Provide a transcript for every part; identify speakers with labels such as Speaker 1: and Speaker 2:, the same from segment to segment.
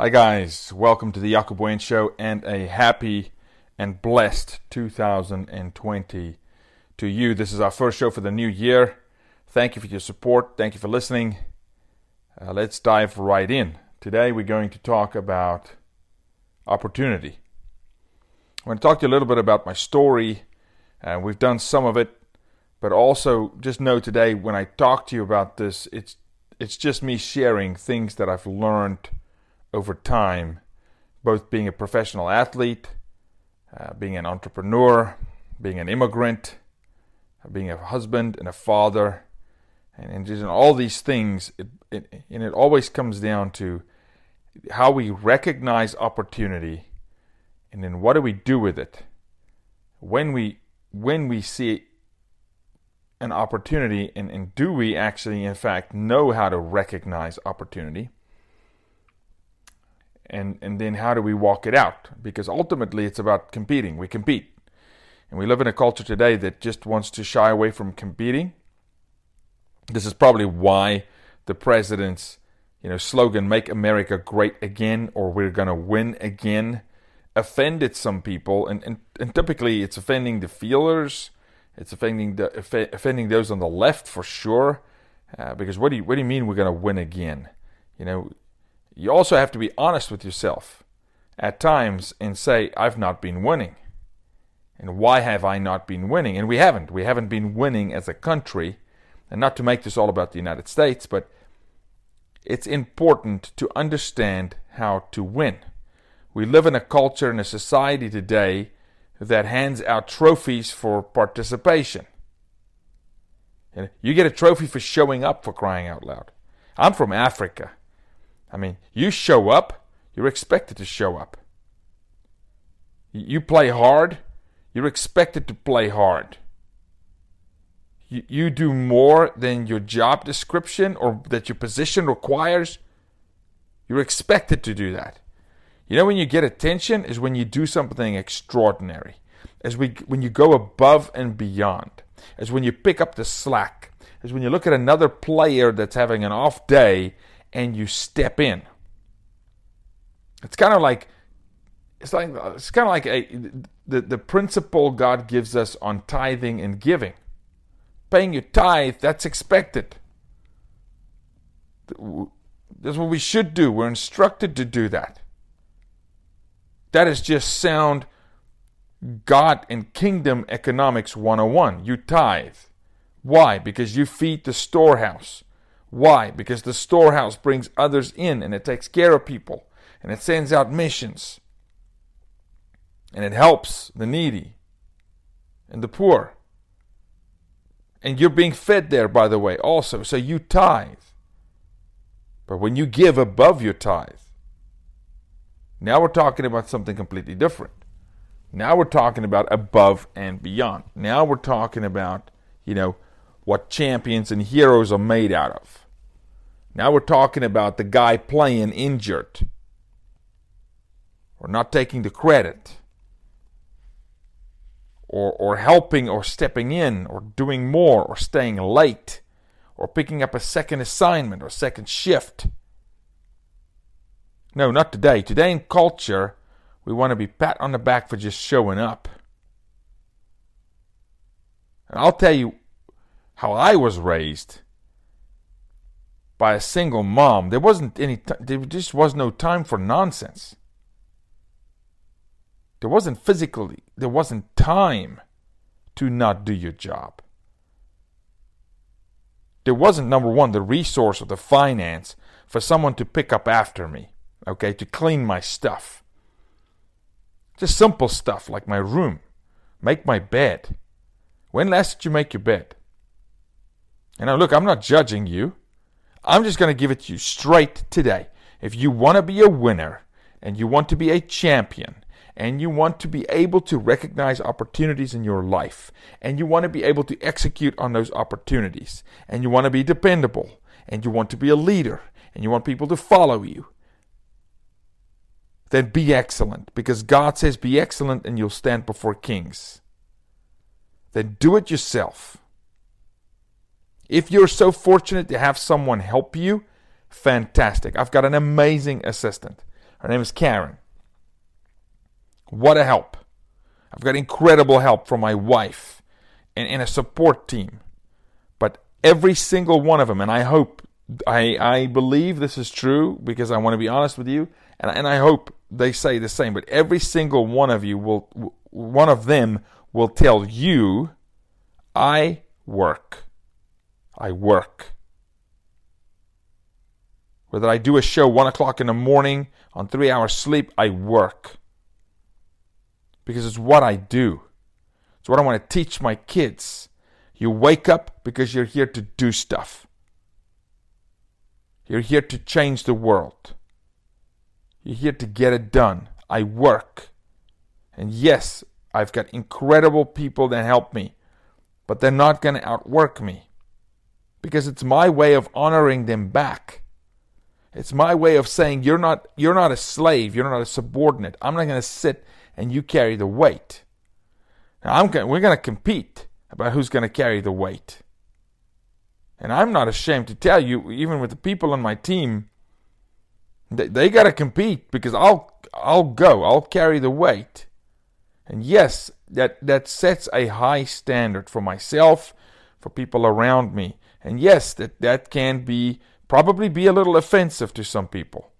Speaker 1: Hi, guys. Welcome to the Jaco Booyens Show and a happy and blessed 2020 to you. This is our first show for the new year. Thank you for your support. Thank you for listening. Uh, let's dive right in. Today, we're going to talk about opportunity. I'm going to talk to you a little bit about my story. Uh, we've done some of it, but also just know today when I talk to you about this, it's it's just me sharing things that I've learned over time, both being a professional athlete, uh, being an entrepreneur, being an immigrant, being a husband and a father, and, and just in all these things, it, it, and it always comes down to how we recognize opportunity, and then what do we do with it? When we when we see an opportunity and, and do we actually in fact know how to recognize opportunity and and then how do we walk it out? Because ultimately it's about competing. We compete. And we live in a culture today that just wants to shy away from competing. This is probably why the president's you know slogan make america great again or we're going to win again offended some people. And, and and typically it's offending the feelers. It's offending the offending those on the left for sure. Uh, because what do you what do you mean we're going to win again? You know, you also have to be honest with yourself at times and say I've not been winning. And why have I not been winning? And we haven't. We haven't been winning as a country. And not to make this all about the United States, but it's important to understand how to win. We live in a culture and a society today that hands out trophies for participation. You get a trophy for showing up for crying out loud. I'm from Africa. I mean, you show up, you're expected to show up. You play hard, you're expected to play hard. You, you do more than your job description or that your position requires, you're expected to do that. You know when you get attention is when you do something extraordinary. As we when you go above and beyond. As when you pick up the slack. As when you look at another player that's having an off day and you step in. It's kind of like it's like it's kind of like a the, the principle God gives us on tithing and giving. Paying your tithe, that's expected. That's what we should do. We're instructed to do that. That is just sound God and Kingdom Economics 101. You tithe. Why? Because you feed the storehouse. Why? Because the storehouse brings others in and it takes care of people and it sends out missions and it helps the needy and the poor. And you're being fed there, by the way, also. So you tithe. But when you give above your tithe, now we're talking about something completely different. Now we're talking about above and beyond. Now we're talking about, you know, what champions and heroes are made out of. Now we're talking about the guy playing injured or not taking the credit or, or helping or stepping in or doing more or staying late or picking up a second assignment or second shift no, not today. Today in culture, we want to be pat on the back for just showing up. And I'll tell you how I was raised by a single mom. There wasn't any t- there just was no time for nonsense. There wasn't physically, there wasn't time to not do your job. There wasn't number 1 the resource or the finance for someone to pick up after me okay, to clean my stuff. Just simple stuff like my room, make my bed. When last did you make your bed? Now, look, I'm not judging you. I'm just going to give it to you straight today. If you want to be a winner and you want to be a champion and you want to be able to recognize opportunities in your life and you want to be able to execute on those opportunities and you want to be dependable and you want to be a leader and you want people to follow you then be excellent, because God says, Be excellent and you'll stand before kings. Then do it yourself. If you're so fortunate to have someone help you, fantastic. I've got an amazing assistant. Her name is Karen. What a help. I've got incredible help from my wife and, and a support team. But every single one of them, and I hope, I, I believe this is true because I want to be honest with you, and, and I hope they say the same, but every single one of you will, one of them will tell you, I work. I work. Whether I do a show one o'clock in the morning on three hours sleep, I work. Because it's what I do. It's what I want to teach my kids. You wake up because you're here to do stuff. You're here to change the world. You're here to get it done. I work. And yes, I've got incredible people that help me, but they're not going to outwork me because it's my way of honoring them back. It's my way of saying you're not you're not a slave, you're not a subordinate. I'm not going to sit and you carry the weight. Now I'm going, we're going to compete about who's going to carry the weight. And I'm not ashamed to tell you, even with the people on my team, they, they got to compete because I'll I'll go, I'll carry the weight. And yes, that that sets a high standard for myself, for people around me. And yes, that that can be probably be a little offensive to some people,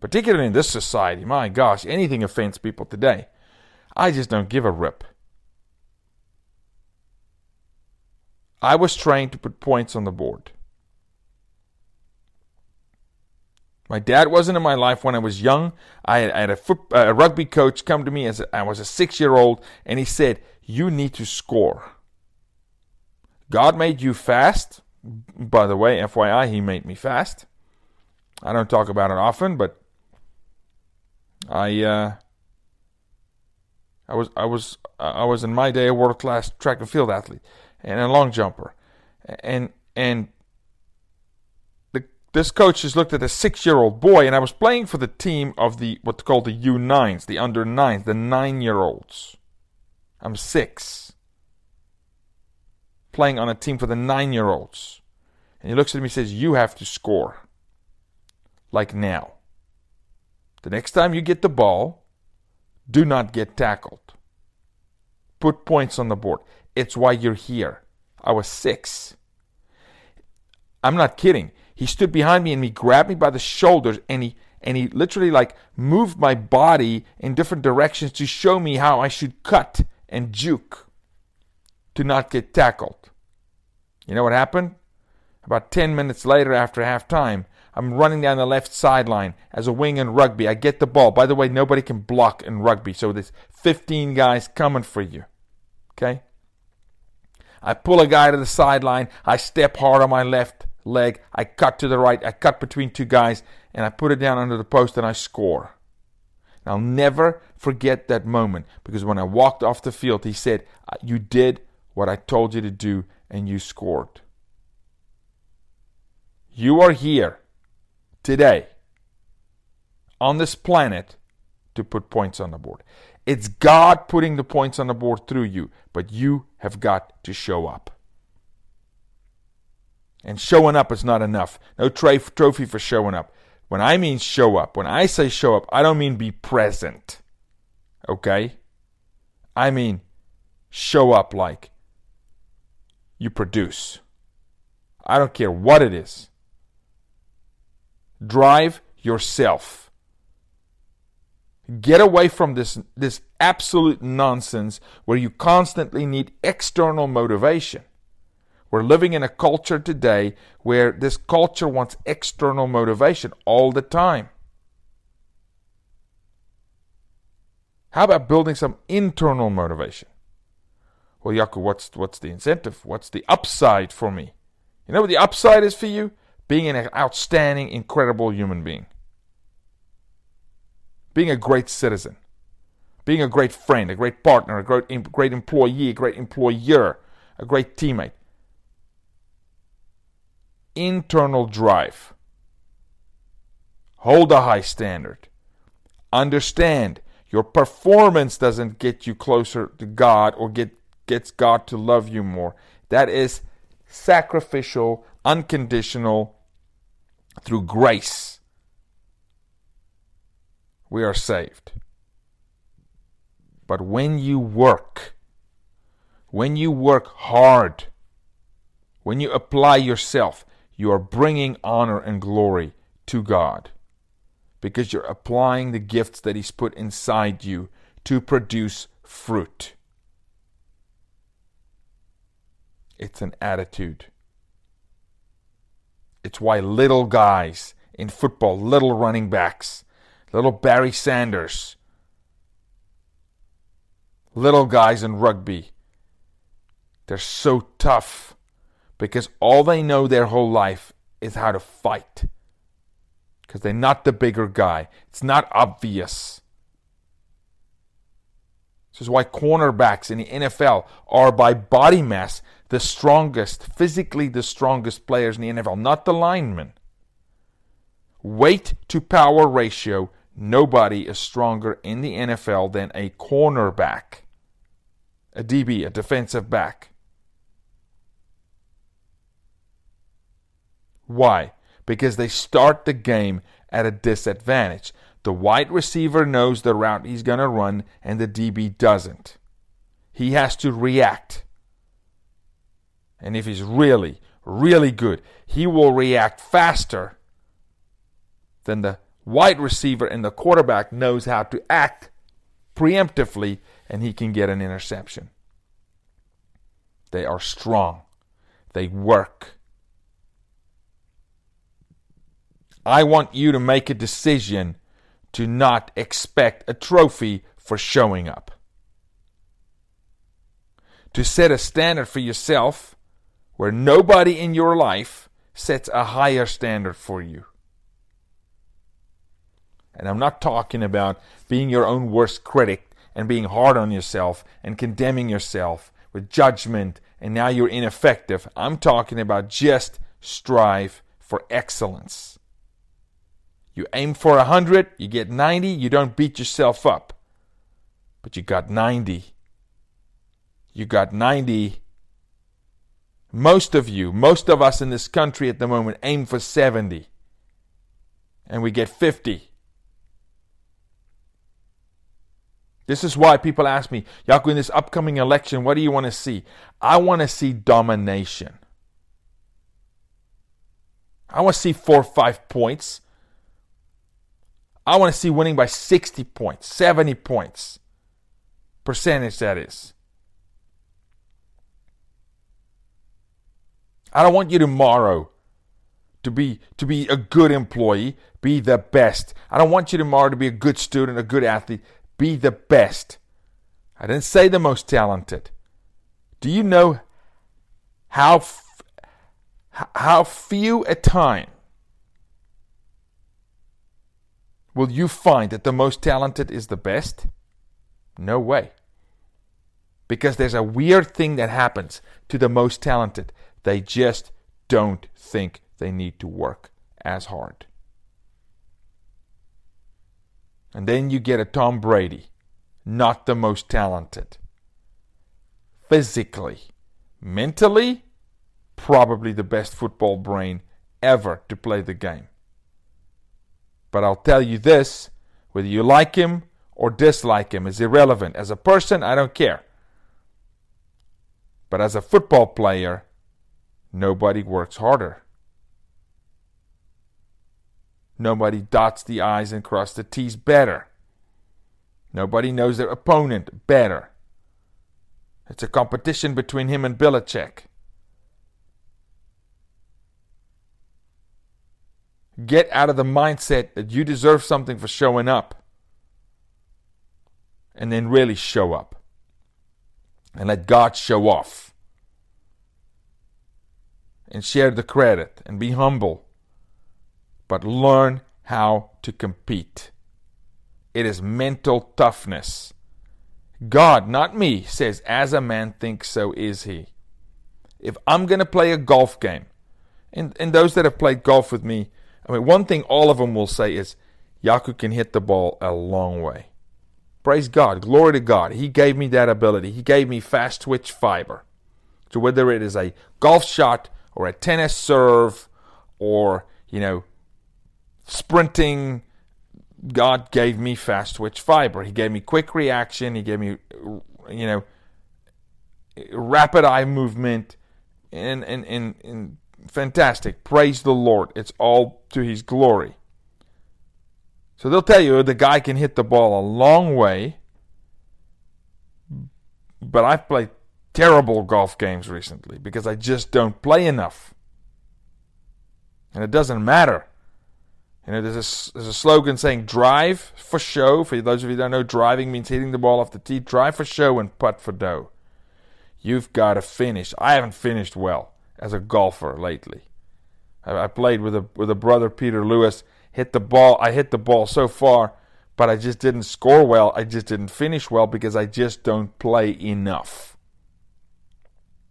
Speaker 1: particularly in this society. My gosh, anything offends people today. I just don't give a rip. I was trained to put points on the board. My dad wasn't in my life when I was young. I had, I had a, foot, a, rugby coach come to me as a, I was a six year old, and he said, You need to score. God made you fast. By the way, FYI, he made me fast. I don't talk about it often, but I uh, I was I was I was in my day a world class track and field athlete and a long jumper, and and the this coach just looked at a six year old boy, and I was playing for the team of the what's called the U nines, the under nines, the nine year olds. I'm six playing on a team for the nine year olds. And he looks at me and says, You have to score. Like now. The next time you get the ball, do not get tackled. Put points on the board. It's why you're here. I was six. I'm not kidding. He stood behind me and he grabbed me by the shoulders and he and he literally like moved my body in different directions to show me how I should cut and juke to not get tackled. You know what happened? About 10 minutes later, after halftime, I'm running down the left sideline as a wing in rugby. I get the ball. By the way, nobody can block in rugby, so there's 15 guys coming for you. Okay? I pull a guy to the sideline. I step hard on my left leg. I cut to the right. I cut between two guys, and I put it down under the post and I score. And I'll never forget that moment because when I walked off the field, he said, uh, You did what I told you to do, and you scored. You are here today on this planet to put points on the board. It's God putting the points on the board through you, but you have got to show up. And showing up is not enough. No trophy for showing up. When I mean show up, when I say show up, I don't mean be present. Okay? I mean show up like you produce. I don't care what it is. Drive yourself. Get away from this, this absolute nonsense where you constantly need external motivation. We're living in a culture today where this culture wants external motivation all the time. How about building some internal motivation? Well, Jaco, what's what's the incentive? What's the upside for me? You know what the upside is for you? Being an outstanding, incredible human being. Being a great citizen. Being a great friend, a great partner, a great, great employee, a great employer, a great teammate. Internal drive. Hold a high standard. Understand your performance doesn't get you closer to God or get gets God to love you more. That is sacrificial, unconditional, through grace. we are saved. But when you work, when you work hard, when you apply yourself, you are bringing honor and glory to God because you're applying the gifts that He's put inside you to produce fruit. It's an attitude. It's why little guys in football, little running backs, little Barry Sanders, little guys in rugby, they're so tough because all they know their whole life is how to fight. Because they're not the bigger guy. It's not obvious. This is why cornerbacks in the NFL are by body mass the strongest, physically the strongest players in the NFL, not the linemen. Weight to power ratio, nobody is stronger in the NFL than a cornerback, a DB, a defensive back. Why? Because they start the game at a disadvantage. The wide receiver knows the route he's going to run, and the DB doesn't. He has to react. And if he's really, really good, he will react faster than the wide receiver and the quarterback knows how to act preemptively, and he can get an interception. They are strong. They work. I want you to make a decision to not expect a trophy for showing up. To set a standard for yourself where nobody in your life sets a higher standard for you. And I'm not talking about being your own worst critic and being hard on yourself and condemning yourself with judgment and now you're ineffective. I'm talking about just strive for excellence. You aim for 100, you get 90, you don't beat yourself up. But you got 90. You got 90. Most of you, most of us in this country at the moment aim for 70. And we get 50. This is why people ask me, Jaco, in this upcoming election, what do you want to see? I want to see domination. I want to see four or five points. I want to see winning by 60 points, 70 points. Percentage, that is. I don't want you tomorrow to be to be a good employee, be the best. I don't want you tomorrow to be a good student, a good athlete, be the best. I didn't say the most talented. Do you know how how few a time Will you find that the most talented is the best? No way. Because there's a weird thing that happens to the most talented. They just don't think they need to work as hard. And then you get a Tom Brady, not the most talented. Physically, mentally, probably the best football brain ever to play the game. But I'll tell you this whether you like him or dislike him is irrelevant. As a person, I don't care. But as a football player, nobody works harder. Nobody dots the I's and crosses the T's better. Nobody knows their opponent better. It's a competition between him and Belichick. Get out of the mindset that you deserve something for showing up. And then really show up. And let God show off. And share the credit and be humble. But learn how to compete. It is mental toughness. God, not me, says, As a man thinks, so is he. If I'm going to play a golf game, and, and those that have played golf with me I mean, one thing all of them will say is Jaco can hit the ball a long way. Praise God. Glory to God. He gave me that ability. He gave me fast twitch fiber. So whether it is a golf shot or a tennis serve or, you know, sprinting God gave me fast twitch fiber. He gave me quick reaction. He gave me, you know, rapid eye movement, and and and, and fantastic. Praise the Lord. It's all to His glory. So they'll tell you the guy can hit the ball a long way, but I've played terrible golf games recently because I just don't play enough. And it doesn't matter. You know, there's a, there's a slogan saying drive for show. For those of you who don't know, driving means hitting the ball off the tee. Drive for show and putt for dough. You've got to finish. I haven't finished well as a golfer lately. I, I played with a with a brother, Peter Lewis. Hit the ball. I hit the ball so far, but I just didn't score well. I just didn't finish well because I just don't play enough.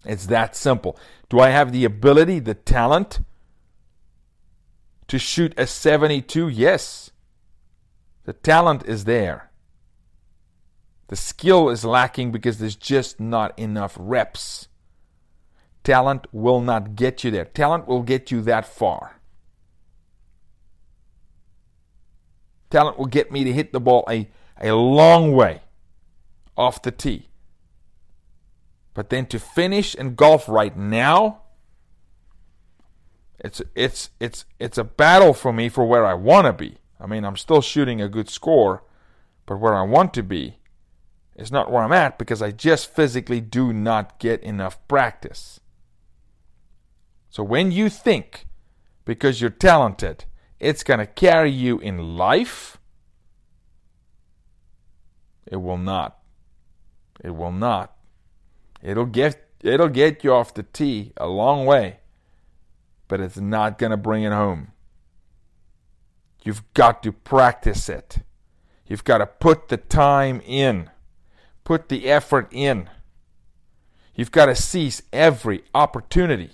Speaker 1: It's that simple. Do I have the ability, the talent to shoot a 72? Yes. The talent is there. The skill is lacking because there's just not enough reps. Talent will not get you there. Talent will get you that far. Talent will get me to hit the ball a, a long way off the tee. But then to finish in golf right now, it's it's it's it's a battle for me for where I want to be. I mean, I'm still shooting a good score, but where I want to be is not where I'm at because I just physically do not get enough practice. So when you think because you're talented, it's going to carry you in life, it will not. It will not. It'll get it'll get you off the tee a long way, but it's not going to bring it home. You've got to practice it. You've got to put the time in. Put the effort in. You've got to seize every opportunity.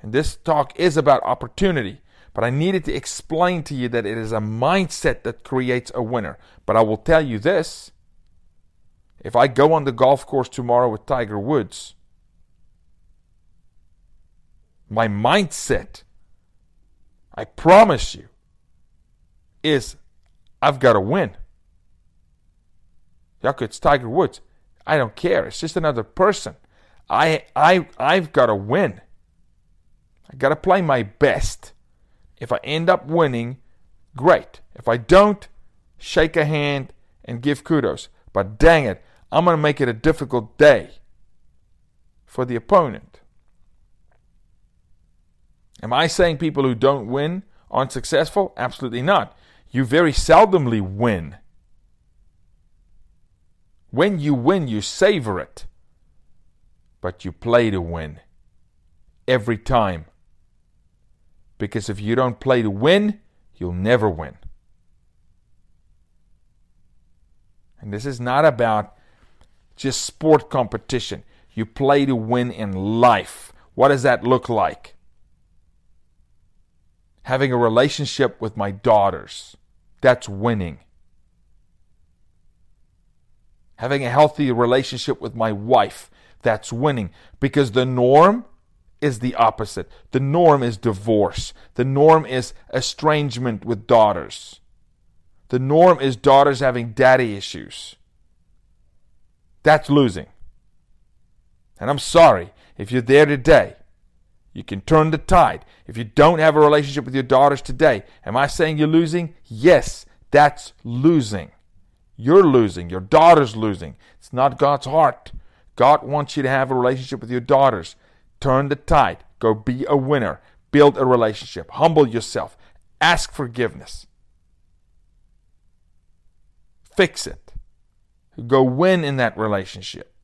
Speaker 1: And this talk is about opportunity. But I needed to explain to you that it is a mindset that creates a winner. But I will tell you this if I go on the golf course tomorrow with Tiger Woods, my mindset, I promise you, is I've got to win. Yuck, it's Tiger Woods. I don't care. It's just another person. I I I've got to win. I got to play my best. If I end up winning, great. If I don't, shake a hand and give kudos. But dang it, I'm going to make it a difficult day for the opponent. Am I saying people who don't win aren't successful? Absolutely not. You very seldomly win. When you win, you savor it. But you play to win every time. Because if you don't play to win, you'll never win. And this is not about just sport competition. You play to win in life. What does that look like? Having a relationship with my daughters. That's winning. Having a healthy relationship with my wife. That's winning. Because the norm is the opposite. The norm is divorce. The norm is estrangement with daughters. The norm is daughters having daddy issues. That's losing. And I'm sorry if you're there today. You can turn the tide. If you don't have a relationship with your daughters today, am I saying you're losing? Yes, that's losing. You're losing. Your daughter's losing. It's not God's heart. God wants you to have a relationship with your daughters. Turn the tide. Go be a winner. Build a relationship. Humble yourself. Ask forgiveness. Fix it. Go win in that relationship.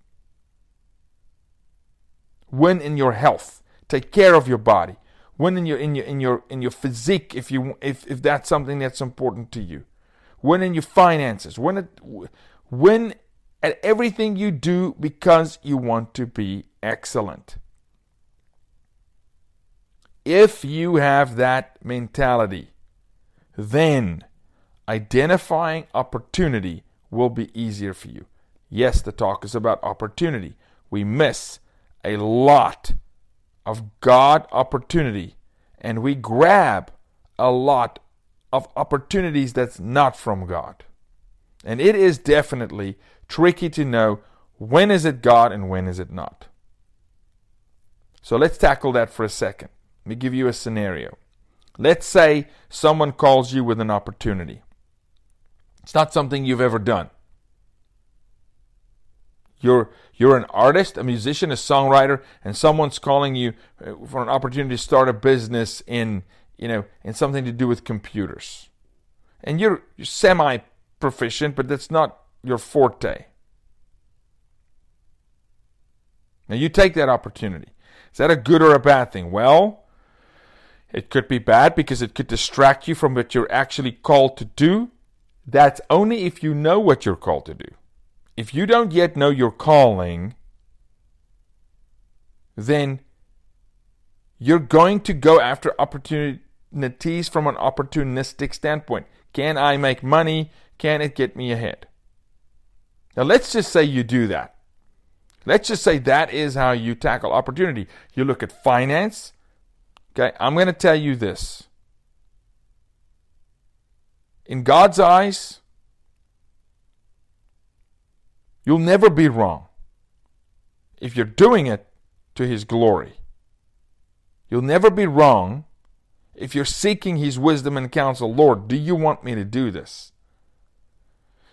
Speaker 1: Win in your health. Take care of your body. Win in your in your in your in your physique if you if if that's something that's important to you. Win in your finances. Win at win at everything you do because you want to be excellent. If you have that mentality, then identifying opportunity will be easier for you. Yes, the talk is about opportunity. We miss a lot of God opportunity and we grab a lot of opportunities that's not from God. And it is definitely tricky to know when is it God and when is it not. So let's tackle that for a second. Let me give you a scenario. Let's say someone calls you with an opportunity. It's not something you've ever done. You're you're an artist, a musician, a songwriter, and someone's calling you uh, for an opportunity to start a business in you know in something to do with computers, and you're, you're semi proficient, but that's not your forte. Now you take that opportunity. Is that a good or a bad thing? Well, it could be bad because it could distract you from what you're actually called to do. That's only if you know what you're called to do. If you don't yet know your calling, then you're going to go after opportunities from an opportunistic standpoint. Can I make money? Can it get me ahead? Now, let's just say you do that. Let's just say that is how you tackle opportunity. You look at finance. Okay, I'm going to tell you this. In God's eyes, you'll never be wrong if you're doing it to His glory. You'll never be wrong if you're seeking His wisdom and counsel. Lord, do you want me to do this?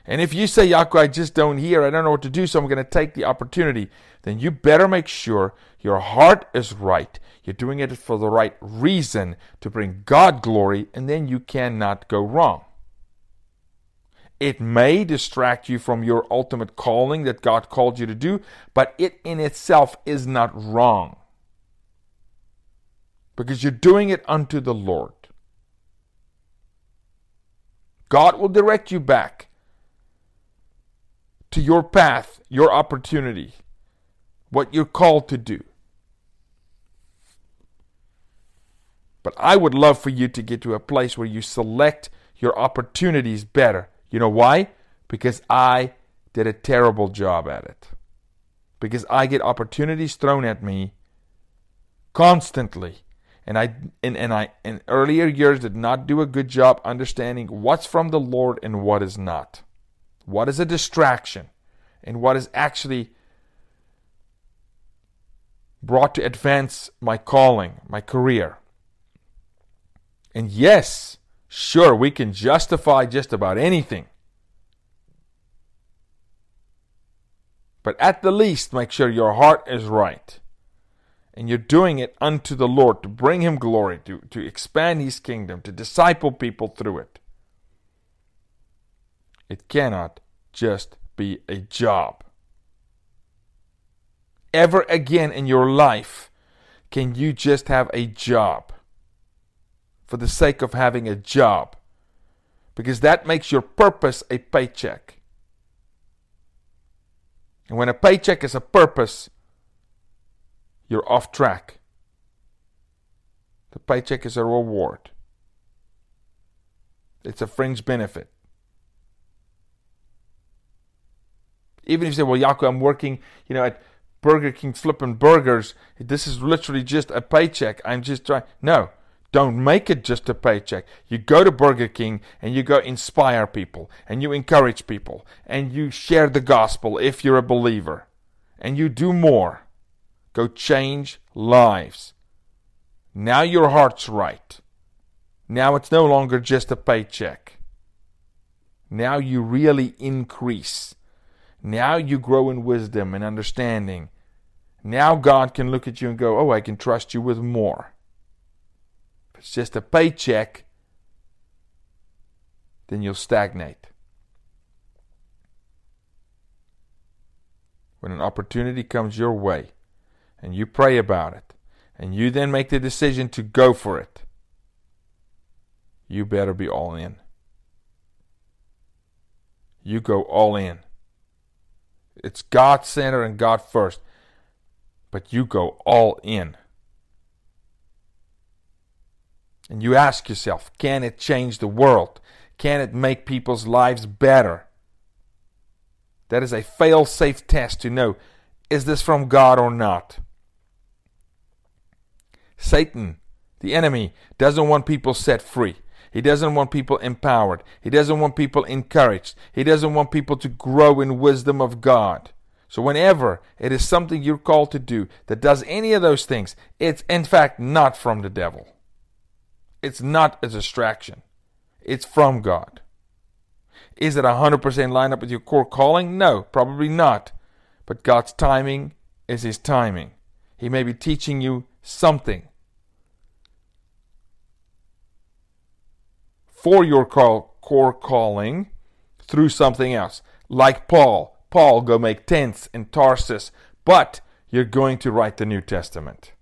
Speaker 1: And if you say, Jaco, I just don't hear, I don't know what to do, so I'm going to take the opportunity, then you better make sure your heart is right. You're doing it for the right reason to bring God glory, and then you cannot go wrong. It may distract you from your ultimate calling that God called you to do, but it in itself is not wrong. Because you're doing it unto the Lord. God will direct you back to your path, your opportunity, what you're called to do. But I would love for you to get to a place where you select your opportunities better. You know why? Because I did a terrible job at it. Because I get opportunities thrown at me constantly. And I and, and I in earlier years did not do a good job understanding what's from the Lord and what is not. What is a distraction? And what is actually brought to advance my calling, my career? And yes, sure, we can justify just about anything. But at the least, make sure your heart is right. And you're doing it unto the Lord to bring Him glory, to, to expand His kingdom, to disciple people through it. It cannot just be a job. Ever again in your life can you just have a job for the sake of having a job? Because that makes your purpose a paycheck. And when a paycheck is a purpose, you're off track. The paycheck is a reward, it's a fringe benefit. Even if you say, well, Jaco, I'm working, you know, at Burger King flipping burgers. This is literally just a paycheck. I'm just trying. No, don't make it just a paycheck. You go to Burger King and you go inspire people and you encourage people and you share the gospel if you're a believer and you do more. Go change lives. Now your heart's right. Now it's no longer just a paycheck. Now you really increase now you grow in wisdom and understanding. Now God can look at you and go, Oh, I can trust you with more. It's just a paycheck, then you'll stagnate. When an opportunity comes your way and you pray about it and you then make the decision to go for it, you better be all in. You go all in. It's God center and God first. But you go all in. And you ask yourself, can it change the world? Can it make people's lives better? That is a fail safe test to know is this from God or not? Satan, the enemy, doesn't want people set free. He doesn't want people empowered. He doesn't want people encouraged. He doesn't want people to grow in wisdom of God. So, whenever it is something you're called to do that does any of those things, it's in fact not from the devil. It's not a distraction, it's from God. Is it 100% lined up with your core calling? No, probably not. But God's timing is His timing. He may be teaching you something for your call, core calling through something else. Like Paul. Paul, go make tents in Tarsus, but you're going to write the New Testament.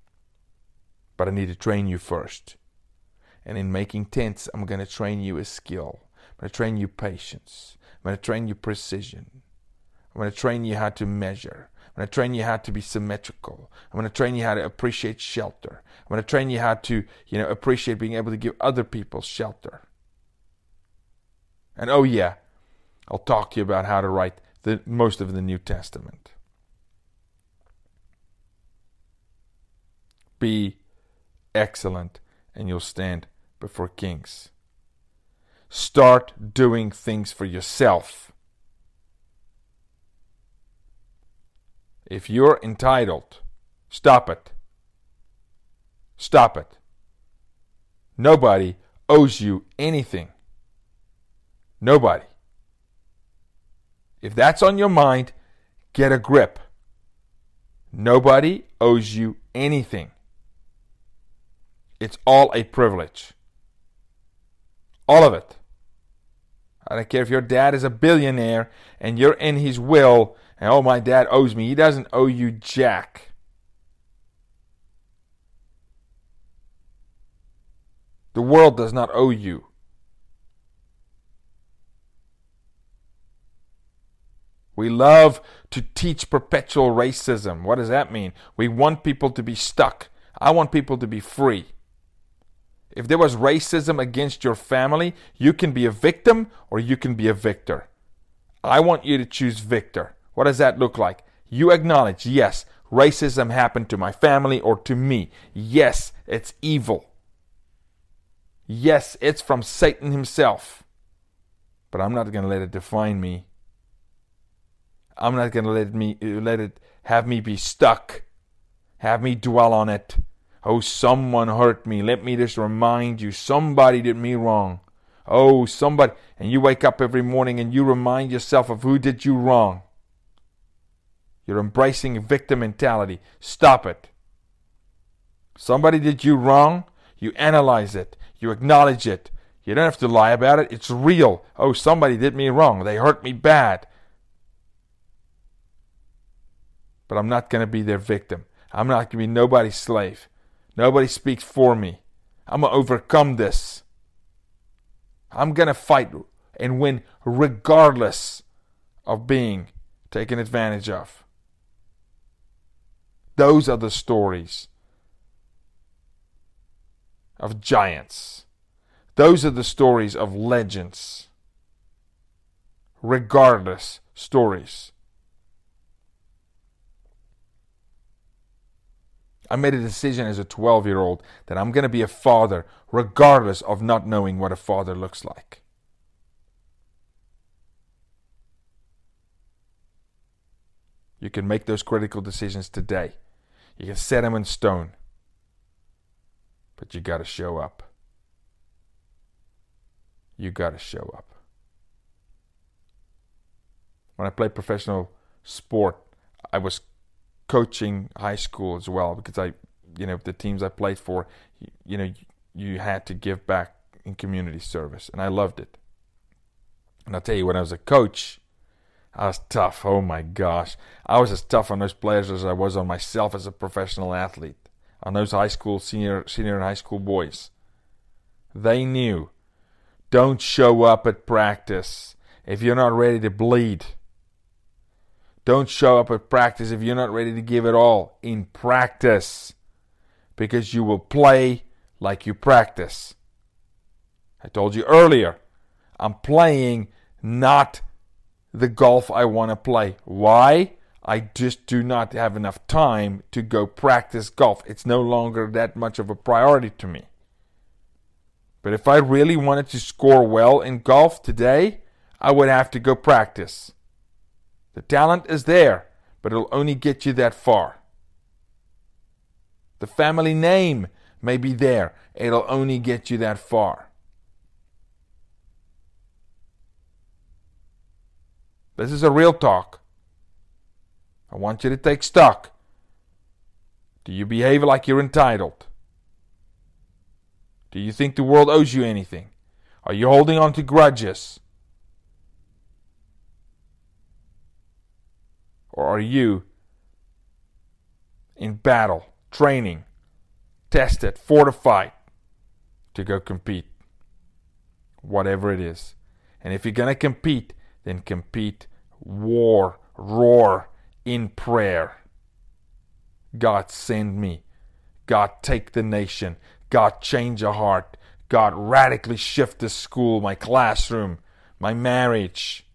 Speaker 1: But I need to train you first. And in making tents, I'm going to train you a skill. I'm going to train you patience. I'm going to train you precision. I'm going to train you how to measure. I'm going to train you how to be symmetrical. I'm going to train you how to appreciate shelter. I'm going to train you how to, you know, appreciate being able to give other people shelter. And oh yeah, I'll talk to you about how to write the most of the New Testament. Be excellent and you'll stand before kings. Start doing things for yourself. If you're entitled, stop it. Stop it. Nobody owes you anything. Nobody. If that's on your mind, get a grip. Nobody owes you anything. It's all a privilege. All of it. I don't care if your dad is a billionaire and you're in his will and oh, my dad owes me. He doesn't owe you jack. The world does not owe you. We love to teach perpetual racism. What does that mean? We want people to be stuck. I want people to be free. If there was racism against your family, you can be a victim or you can be a victor. I want you to choose victor. What does that look like? You acknowledge, yes, racism happened to my family or to me. Yes, it's evil. Yes, it's from Satan himself. But I'm not going to let it define me. I'm not going to let me let it have me be stuck. Have me dwell on it. Oh, someone hurt me. Let me just remind you somebody did me wrong. Oh, somebody and you wake up every morning and you remind yourself of who did you wrong. You're embracing victim mentality. Stop it. Somebody did you wrong. You analyze it. You acknowledge it. You don't have to lie about it. It's real. Oh, somebody did me wrong. They hurt me bad. but I'm not going to be their victim. I'm not going to be nobody's slave. Nobody speaks for me. I'm going to overcome this. I'm going to fight and win regardless of being taken advantage of. Those are the stories of giants. Those are the stories of legends. Regardless stories. I made a decision as a 12 year old that I'm going to be a father regardless of not knowing what a father looks like. You can make those critical decisions today. You can set them in stone. But you got to show up. You got to show up. When I played professional sport, I was coaching high school as well because I, you know, the teams I played for, you know, you had to give back in community service, and I loved it. And I'll tell you, when I was a coach, I was tough. Oh my gosh, I was as tough on those players as I was on myself as a professional athlete. On those high school, senior, senior and high school boys, they knew. Don't show up at practice if you're not ready to bleed. Don't show up at practice if you're not ready to give it all in practice because you will play like you practice. I told you earlier, I'm playing not the golf I want to play. Why? I just do not have enough time to go practice golf. It's no longer that much of a priority to me. But if I really wanted to score well in golf today, I would have to go practice. The talent is there, but it'll only get you that far. The family name may be there, it'll only get you that far. This is a real talk. I want you to take stock. Do you behave like you're entitled? Do you think the world owes you anything? Are you holding on to grudges? Or are you in battle, training, tested, fortified to go compete? Whatever it is. And if you're going to compete, then compete, war, roar in prayer. God, send me. God, take the nation. God, change a heart. God, radically shift the school, my classroom, my marriage.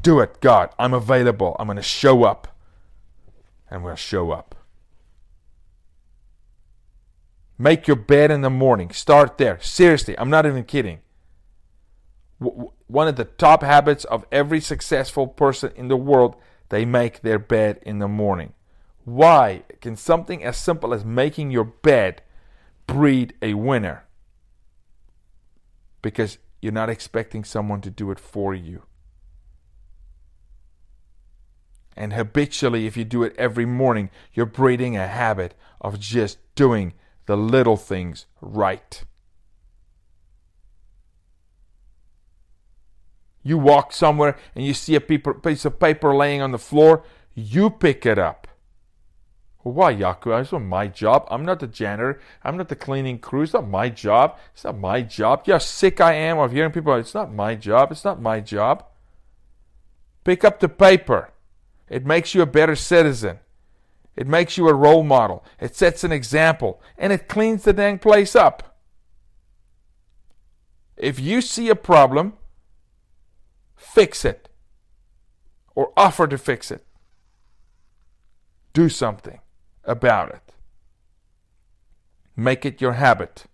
Speaker 1: Do it, God. I'm available. I'm going to show up. And we'll show up. Make your bed in the morning. Start there. Seriously, I'm not even kidding. One of the top habits of every successful person in the world, they make their bed in the morning. Why can something as simple as making your bed breed a winner? Because you're not expecting someone to do it for you. And habitually, if you do it every morning, you're breeding a habit of just doing the little things right. You walk somewhere and you see a piece of paper laying on the floor, you pick it up. why, Jaco? It's not my job. I'm not the janitor. I'm not the cleaning crew. It's not my job. It's not my job. Yeah, sick I am of hearing people. It's not my job. It's not my job. Pick up the paper. It makes you a better citizen. It makes you a role model. It sets an example. And it cleans the dang place up. If you see a problem, fix it. Or offer to fix it. Do something about it. Make it your habit.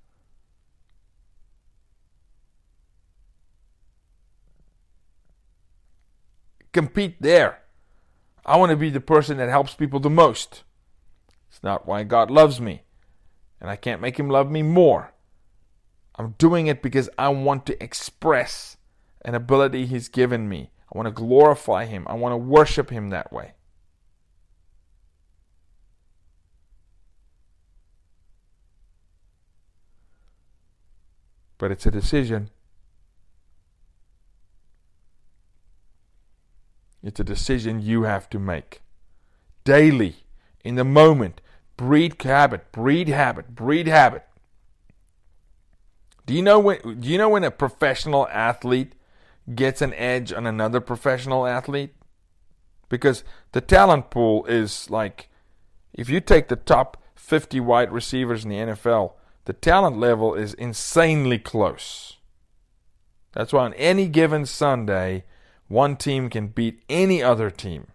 Speaker 1: Compete there. I want to be the person that helps people the most. It's not why God loves me. And I can't make him love me more. I'm doing it because I want to express an ability he's given me. I want to glorify him. I want to worship him that way. But it's a decision. It's a decision you have to make. Daily, in the moment, breed habit, breed habit, breed habit. Do you know when do you know when a professional athlete gets an edge on another professional athlete? Because the talent pool is like if you take the top 50 wide receivers in the NFL, the talent level is insanely close. That's why on any given Sunday, one team can beat any other team.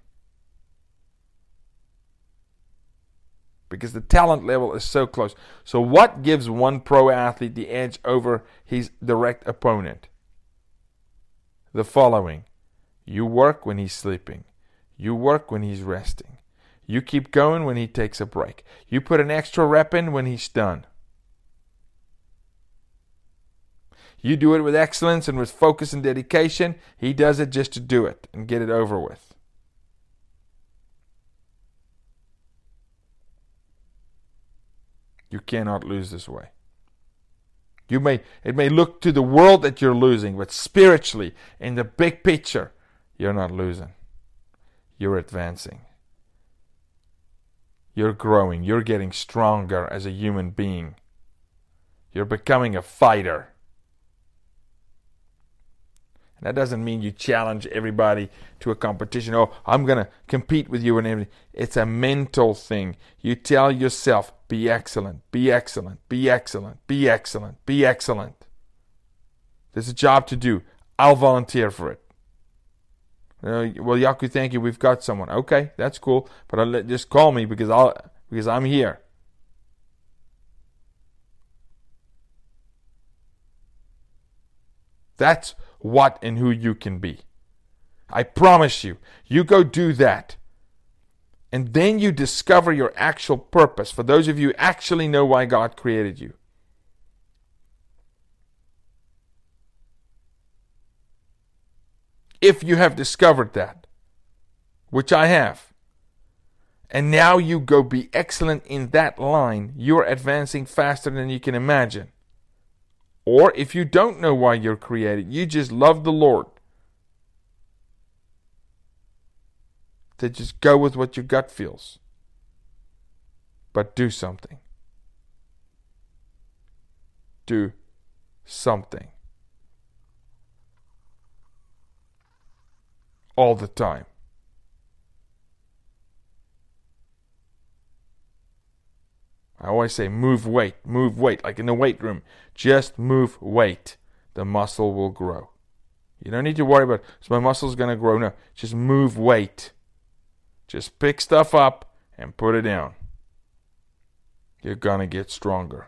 Speaker 1: Because the talent level is so close. So, what gives one pro athlete the edge over his direct opponent? The following You work when he's sleeping, you work when he's resting, you keep going when he takes a break, you put an extra rep in when he's done. You do it with excellence and with focus and dedication. He does it just to do it and get it over with. You cannot lose this way. You may it may look to the world that you're losing, but spiritually, in the big picture, you're not losing. You're advancing. You're growing. You're getting stronger as a human being. You're becoming a fighter. And that doesn't mean you challenge everybody to a competition. Oh, I'm going to compete with you and everything. It's a mental thing. You tell yourself, be excellent, be excellent, be excellent, be excellent, be excellent. There's a job to do. I'll volunteer for it. Uh, well, Jaco, thank you. We've got someone. Okay, that's cool. But I'll just call me because I'll because I'm here. That's what and who you can be. I promise you, you go do that. And then you discover your actual purpose. For those of you actually know why God created you. If you have discovered that, which I have, and now you go be excellent in that line, you're advancing faster than you can imagine. Or if you don't know why you're created, you just love the Lord. To just go with what your gut feels. But do something. Do something. All the time. I always say move weight, move weight, like in the weight room. Just move weight. The muscle will grow. You don't need to worry about, so my muscle's going to grow. No, just move weight. Just pick stuff up and put it down. You're going to get stronger.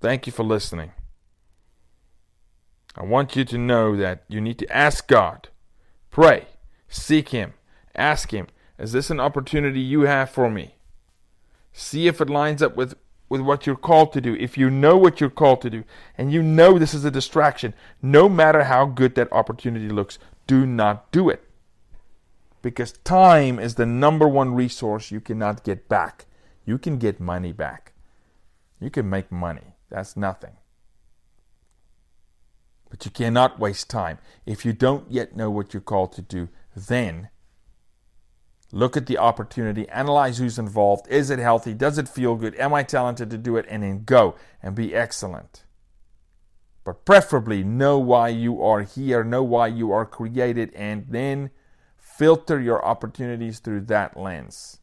Speaker 1: Thank you for listening. I want you to know that you need to ask God, pray, seek Him, ask Him is this an opportunity you have for me? See if it lines up with, with what you're called to do. If you know what you're called to do and you know this is a distraction, no matter how good that opportunity looks, do not do it. Because time is the number one resource you cannot get back. You can get money back. You can make money. That's nothing. But you cannot waste time. If you don't yet know what you're called to do, then Look at the opportunity, analyze who's involved. Is it healthy? Does it feel good? Am I talented to do it? And then go and be excellent. But preferably know why you are here, know why you are created, and then filter your opportunities through that lens.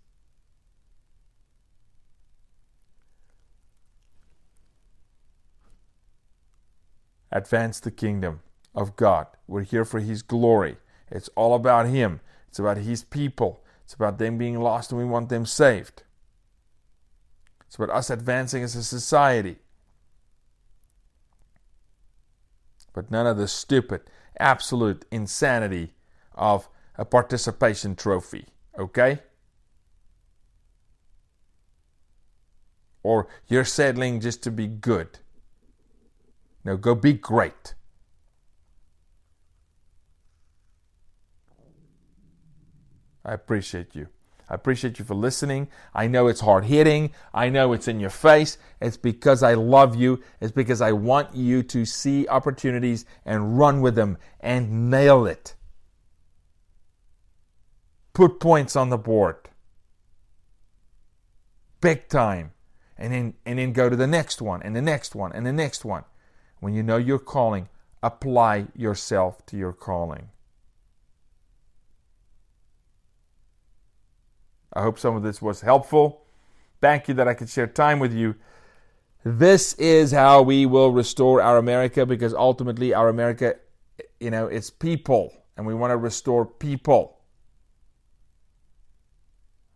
Speaker 1: Advance the kingdom of God. We're here for His glory. It's all about Him, it's about His people. It's about them being lost and we want them saved. It's about us advancing as a society. But none of the stupid, absolute insanity of a participation trophy. Okay? Or you're settling just to be good. No, go be great. I appreciate you. I appreciate you for listening. I know it's hard hitting. I know it's in your face. It's because I love you. It's because I want you to see opportunities and run with them and nail it. Put points on the board. Big time. And then, and then go to the next one and the next one and the next one. When you know your calling, apply yourself to your calling. I hope some of this was helpful. Thank you that I could share time with you. This is how we will restore our America because ultimately our America, you know, it's people and we want to restore people.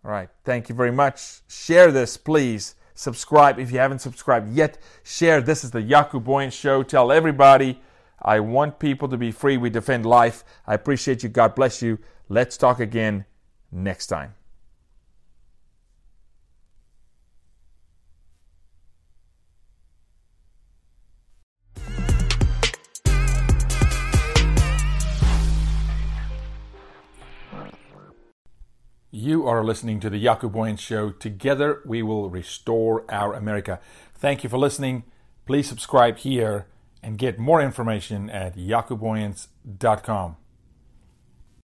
Speaker 1: All right. Thank you very much. Share this, please. Subscribe if you haven't subscribed yet. Share. This is the Jaco Booyens Show. Tell everybody. I want people to be free. We defend life. I appreciate you. God bless you. Let's talk again next time. You are listening to the Booyens Show. Together we will restore our America. Thank you for listening. Please subscribe here and get more information at jacobooyens.com.